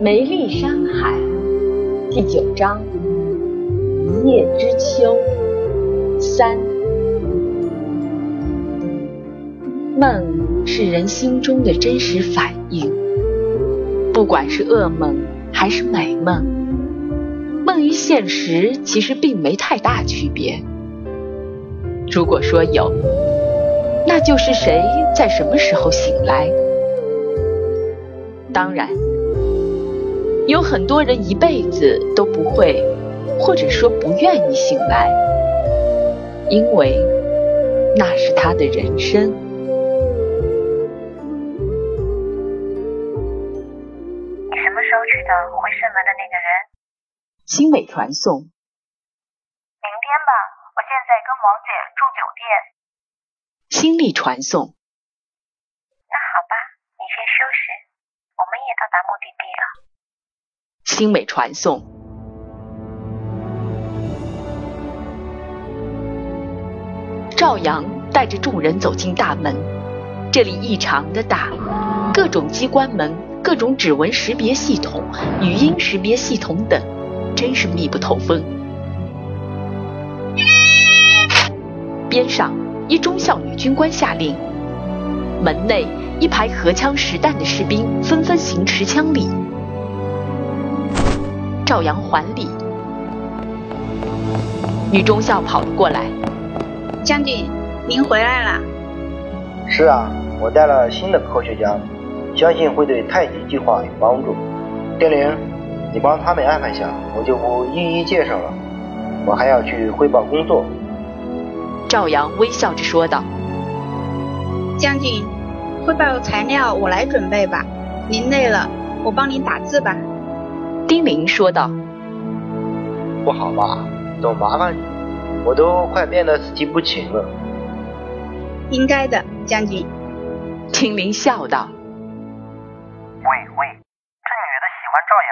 梅丽山海第九章一叶知秋三。梦是人心中的真实反应，不管是噩梦还是美梦，梦与现实其实并没太大区别。如果说有，那就是谁在什么时候醒来。当然，有很多人一辈子都不会，或者说不愿意醒来，因为那是他的人生。你什么时候去的回胜门的那个人，新美传送。明天吧，我现在跟王姐住酒店。心力传送。那好吧，你先休息，我们也到达目的地了。星美传送。赵阳带着众人走进大门，这里异常的大，各种机关门。各种指纹识别系统、语音识别系统等，真是密不透风。边上一中校女军官下令，门内一排荷枪实弹的士兵纷纷行持枪礼。赵阳还礼，女中校跑了过来：“将军，您回来了。”“是啊，我带了新的科学家。”相信会对太极计划有帮助。丁玲，你帮他们安排下，我就不一一介绍了。我还要去汇报工作。赵阳微笑着说道：“将军，汇报材料我来准备吧。您累了，我帮您打字吧。”丁玲说道：“不好吧？总麻烦你，我都快变得死气不勤了。”应该的，将军。丁玲笑道。喂喂，这女的喜欢赵阳。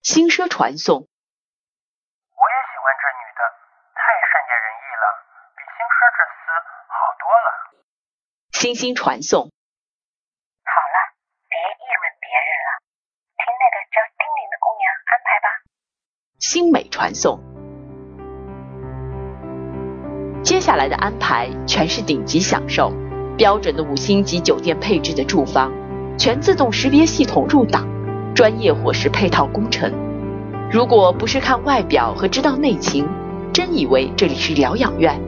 新车传送。我也喜欢这女的，太善解人意了，比新车这厮好多了。星星传送。好了，别议论别人了，听那个叫丁玲的姑娘安排吧。星美传送。接下来的安排全是顶级享受，标准的五星级酒店配置的住房。全自动识别系统入档，专业伙食配套工程。如果不是看外表和知道内情，真以为这里是疗养院。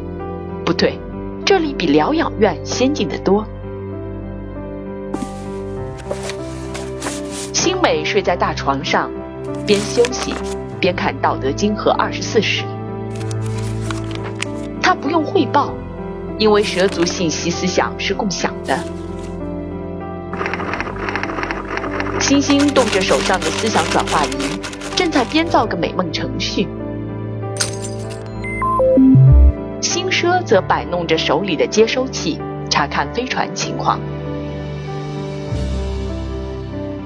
不对，这里比疗养院先进的多。新美睡在大床上，边休息边看《道德经》和《二十四史》。他不用汇报，因为蛇族信息思想是共享的。星星动着手上的思想转化仪，正在编造个美梦程序。星奢则摆弄着手里的接收器，查看飞船情况。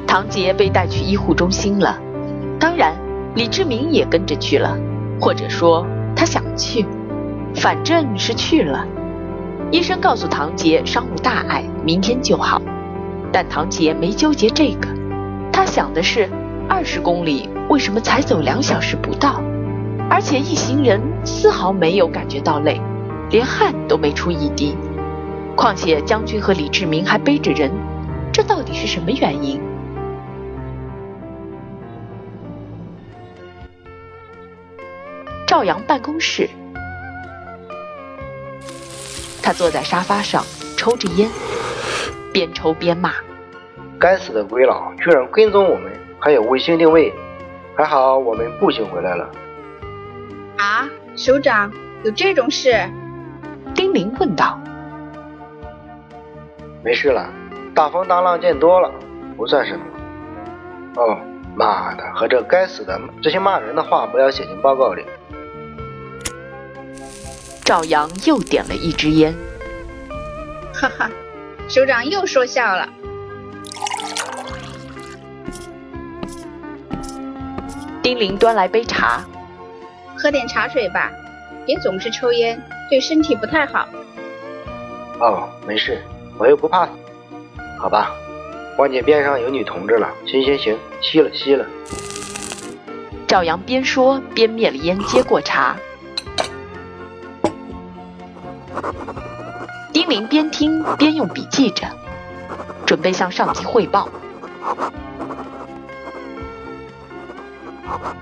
唐杰被带去医护中心了，当然，李志明也跟着去了，或者说他想去，反正是去了。医生告诉唐杰伤无大碍，明天就好，但唐杰没纠结这个。他想的是，二十公里为什么才走两小时不到？而且一行人丝毫没有感觉到累，连汗都没出一滴。况且将军和李志明还背着人，这到底是什么原因？赵阳办公室，他坐在沙发上抽着烟，边抽边骂。该死的鬼佬居然跟踪我们，还有卫星定位，还好我们步行回来了。啊，首长，有这种事？丁玲问道。没事了，大风大浪见多了，不算什么。哦，妈的，和这该死的这些骂人的话不要写进报告里。赵阳又点了一支烟。哈哈，首长又说笑了。丁玲端来杯茶，喝点茶水吧，别总是抽烟，对身体不太好。哦，没事，我又不怕死，好吧。望姐边上有女同志了。行行行，吸了吸了。赵阳边说边灭了烟，接过茶。丁玲边听边用笔记着，准备向上级汇报。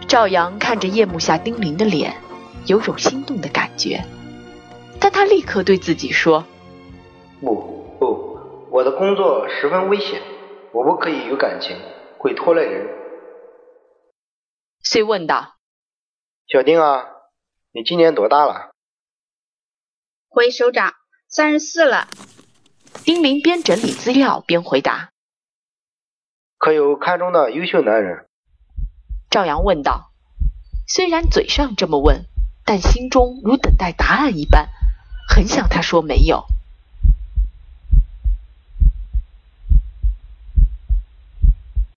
赵阳看着夜幕下丁玲的脸，有种心动的感觉，但他立刻对自己说：“不不，我的工作十分危险，我不可以有感情，会拖累人。”遂问道：“小丁啊，你今年多大了？”回首长，三十四了。丁玲边整理资料边回答：“可有看中的优秀男人？”赵阳问道。虽然嘴上这么问，但心中如等待答案一般，很想他说没有。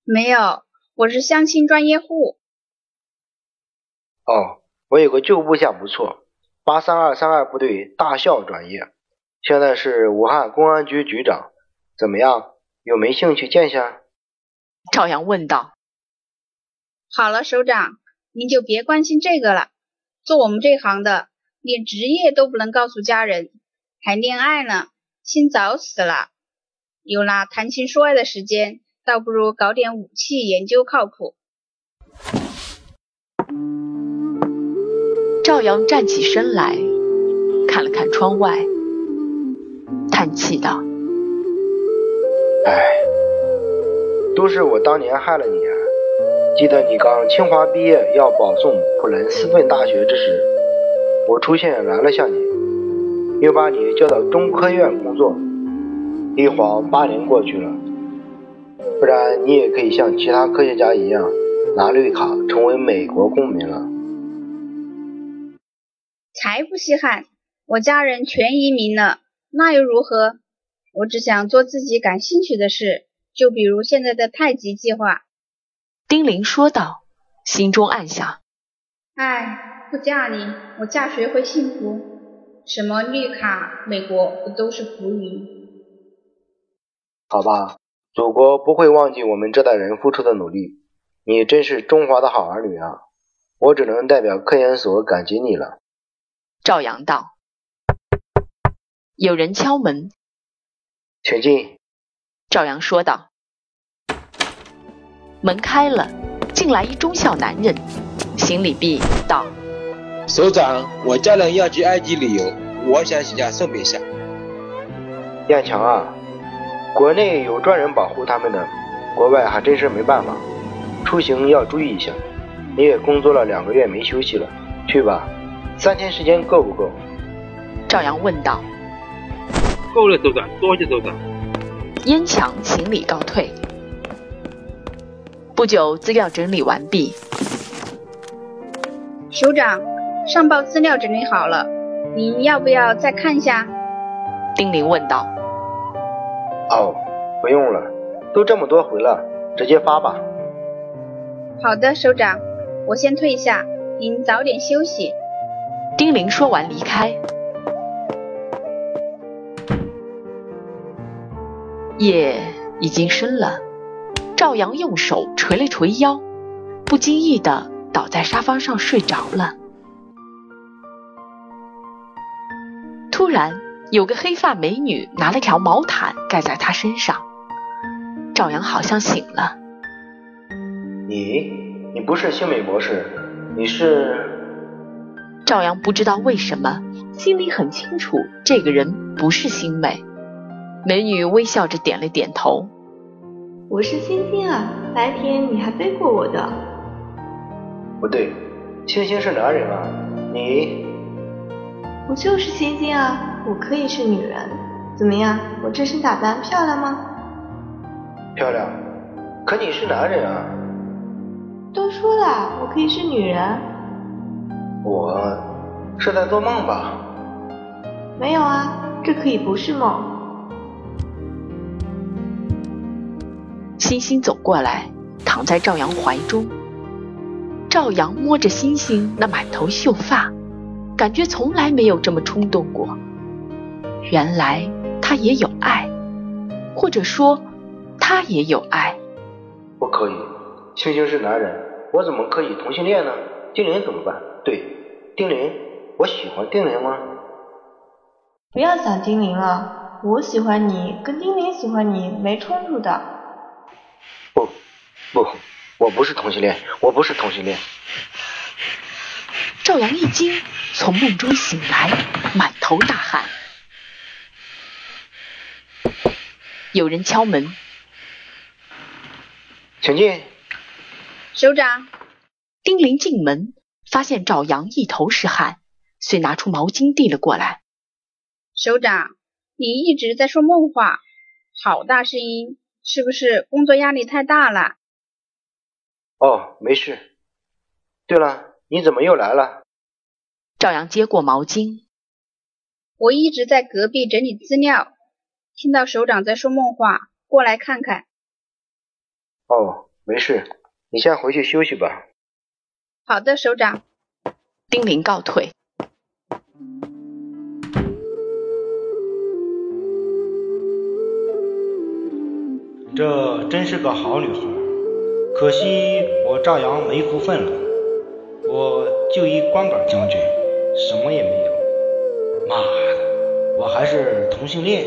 没有，我是相亲专业户。哦，我有个旧部下不错，八三二三二部队大校转业，现在是武汉公安局局长，怎么样？有没兴趣见下？赵阳问道。好了，首长，您就别关心这个了。做我们这行的，连职业都不能告诉家人，还恋爱呢，心早死了。有那谈情说爱的时间，倒不如搞点武器研究靠谱。赵阳站起身来，看了看窗外，叹气道：“哎，都是我当年害了你啊！记得你刚清华毕业要保送普林斯顿大学之时，我出现拦了下你，又把你叫到中科院工作。一晃八年过去了，不然你也可以像其他科学家一样拿绿卡成为美国公民了。”才不稀罕！我家人全移民了，那又如何？我只想做自己感兴趣的事，就比如现在的太极计划。丁玲说道，心中暗想：哎，不嫁你，我嫁谁会幸福？什么绿卡，美国不都是浮云？好吧，祖国不会忘记我们这代人付出的努力。你真是中华的好儿女啊！我只能代表科研所感激你了。赵阳道：“有人敲门，请进。”赵阳说道。门开了，进来一中校男人，行礼毕道：“首长，我家人要去埃及旅游，我想请假送别下。”燕强啊，国内有专人保护他们的，国外还真是没办法，出行要注意一下。你也工作了两个月没休息了，去吧。三天时间够不够？赵阳问道。够了，首长，多谢首长。燕强行礼告退。不久，资料整理完毕。首长，上报资料整理好了，您要不要再看一下？丁玲问道。哦，不用了，都这么多回了，直接发吧。好的，首长，我先退下，您早点休息。丁玲说完离开。夜已经深了，赵阳用手捶了捶腰，不经意的倒在沙发上睡着了。突然，有个黑发美女拿了条毛毯盖在他身上，赵阳好像醒了。你，你不是星美博士，你是？赵阳不知道为什么，心里很清楚这个人不是星美。美女微笑着点了点头：“我是星星啊，白天你还背过我的。”“不对，星星是男人啊，你……”“我就是星星啊，我可以是女人。怎么样，我这身打扮漂亮吗？”“漂亮，可你是男人啊。”“都说了，我可以是女人。”我是在做梦吧？没有啊，这可以不是梦。星星走过来，躺在赵阳怀中。赵阳摸着星星那满头秀发，感觉从来没有这么冲动过。原来他也有爱，或者说，他他也有爱。不可以，星星是男人，我怎么可以同性恋呢？丁玲怎么办？对，丁玲，我喜欢丁玲吗？不要想丁玲了，我喜欢你，跟丁玲喜欢你没冲突的。不，不，我不是同性恋，我不是同性恋。赵阳一惊，从梦中醒来，满头大汗。有人敲门，请进。首长，丁玲进门，发现赵阳一头是汗，遂拿出毛巾递了过来。首长，你一直在说梦话，好大声音，是不是工作压力太大了？哦，没事。对了，你怎么又来了？赵阳接过毛巾，我一直在隔壁整理资料，听到首长在说梦话，过来看看。哦，没事，你先回去休息吧。好的，首长。丁玲告退。这真是个好女孩，可惜我赵阳没福分了。我就一光杆将军，什么也没有。妈的，我还是同性恋。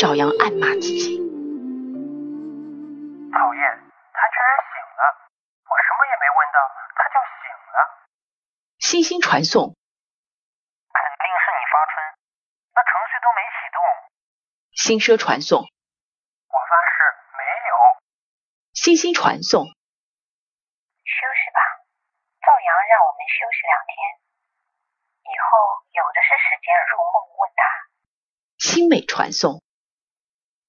赵阳暗骂自己。讨厌，他居然醒了！我什么也没问到，他就醒了。星星传送。肯定是你发春，那程序都没启动。星奢传送。我发誓没有。星星传送。休息吧，赵阳让我们休息两天，以后有的是时间入梦问答。星美传送。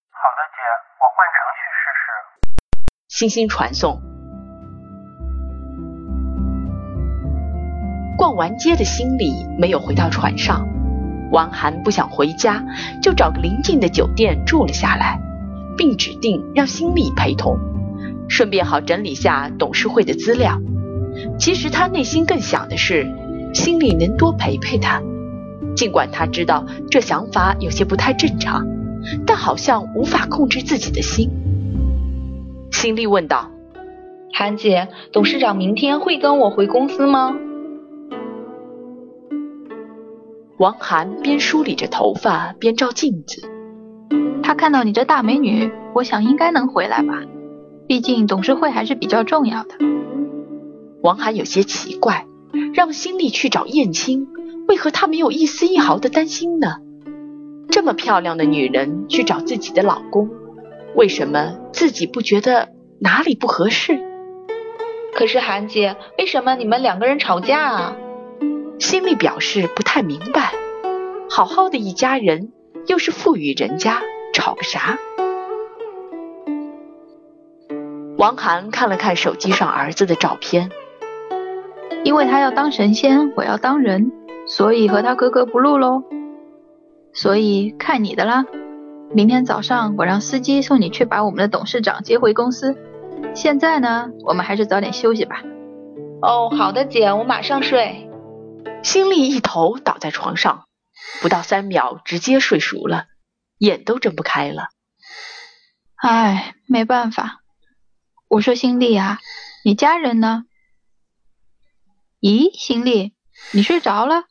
好的，姐，我换程序试试。星星传送。逛完街的心里没有回到船上，王涵不想回家，就找个临近的酒店住了下来，并指定让心力陪同，顺便好整理下董事会的资料。其实他内心更想的是，心里能多陪陪他。尽管他知道这想法有些不太正常，但好像无法控制自己的心。心力问道：“韩姐，董事长明天会跟我回公司吗？”王涵边梳理着头发边照镜子。他看到你这大美女，我想应该能回来吧。毕竟董事会还是比较重要的。王涵有些奇怪，让新力去找燕青，为何他没有一丝一毫的担心呢？这么漂亮的女人去找自己的老公，为什么自己不觉得哪里不合适？可是韩姐，为什么你们两个人吵架啊？心里表示不太明白，好好的一家人，又是富裕人家，吵个啥？王涵看了看手机上儿子的照片，因为他要当神仙，我要当人，所以和他格格不入喽。所以看你的啦，明天早上我让司机送你去把我们的董事长接回公司。现在呢，我们还是早点休息吧。哦，好的，姐，我马上睡。心力一头倒在床上，不到三秒直接睡熟了，眼都睁不开了。唉，没办法。我说心丽啊，你家人呢？咦，心丽，你睡着了？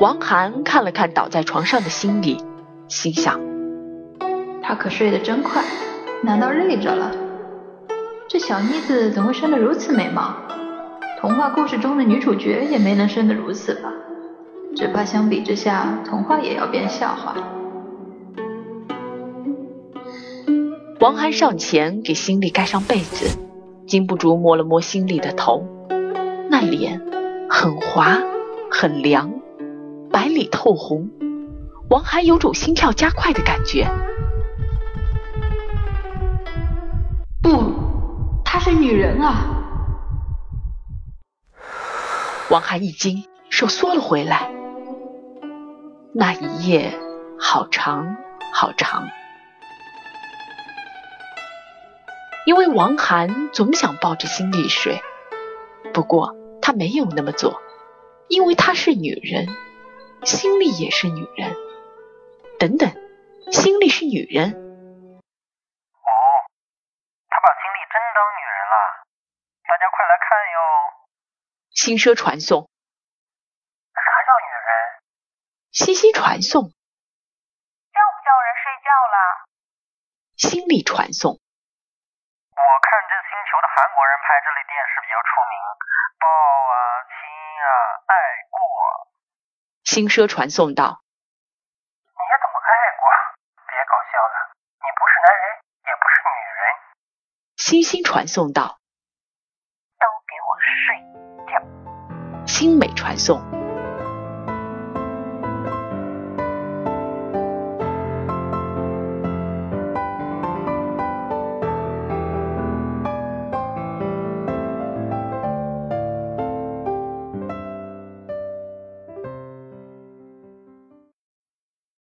王涵看了看倒在床上的心丽，心想：他可睡得真快，难道累着了？这小妮子怎会生得如此美貌？童话故事中的女主角也没能生得如此吧？只怕相比之下，童话也要变笑话。王涵上前给心里盖上被子，禁不住摸了摸心里的头，那脸很滑，很凉，白里透红。王涵有种心跳加快的感觉。不，她是女人啊！王涵一惊，手缩了回来。那一夜好长好长。因为王涵总想抱着心里睡，不过他没有那么做，因为她是女人，心里也是女人。等等，心里是女人。哦。他把心里真当女人了。大家快来看哟，新奢传送。啥叫女人？信息传送。叫不叫人睡觉啦？心力传送。韩国人拍这类电视比较出名，抱啊、亲啊、爱过。星奢传送到。你也懂爱过？别搞笑了，你不是男人，也不是女人。星星传送到。都给我睡觉。星美传送。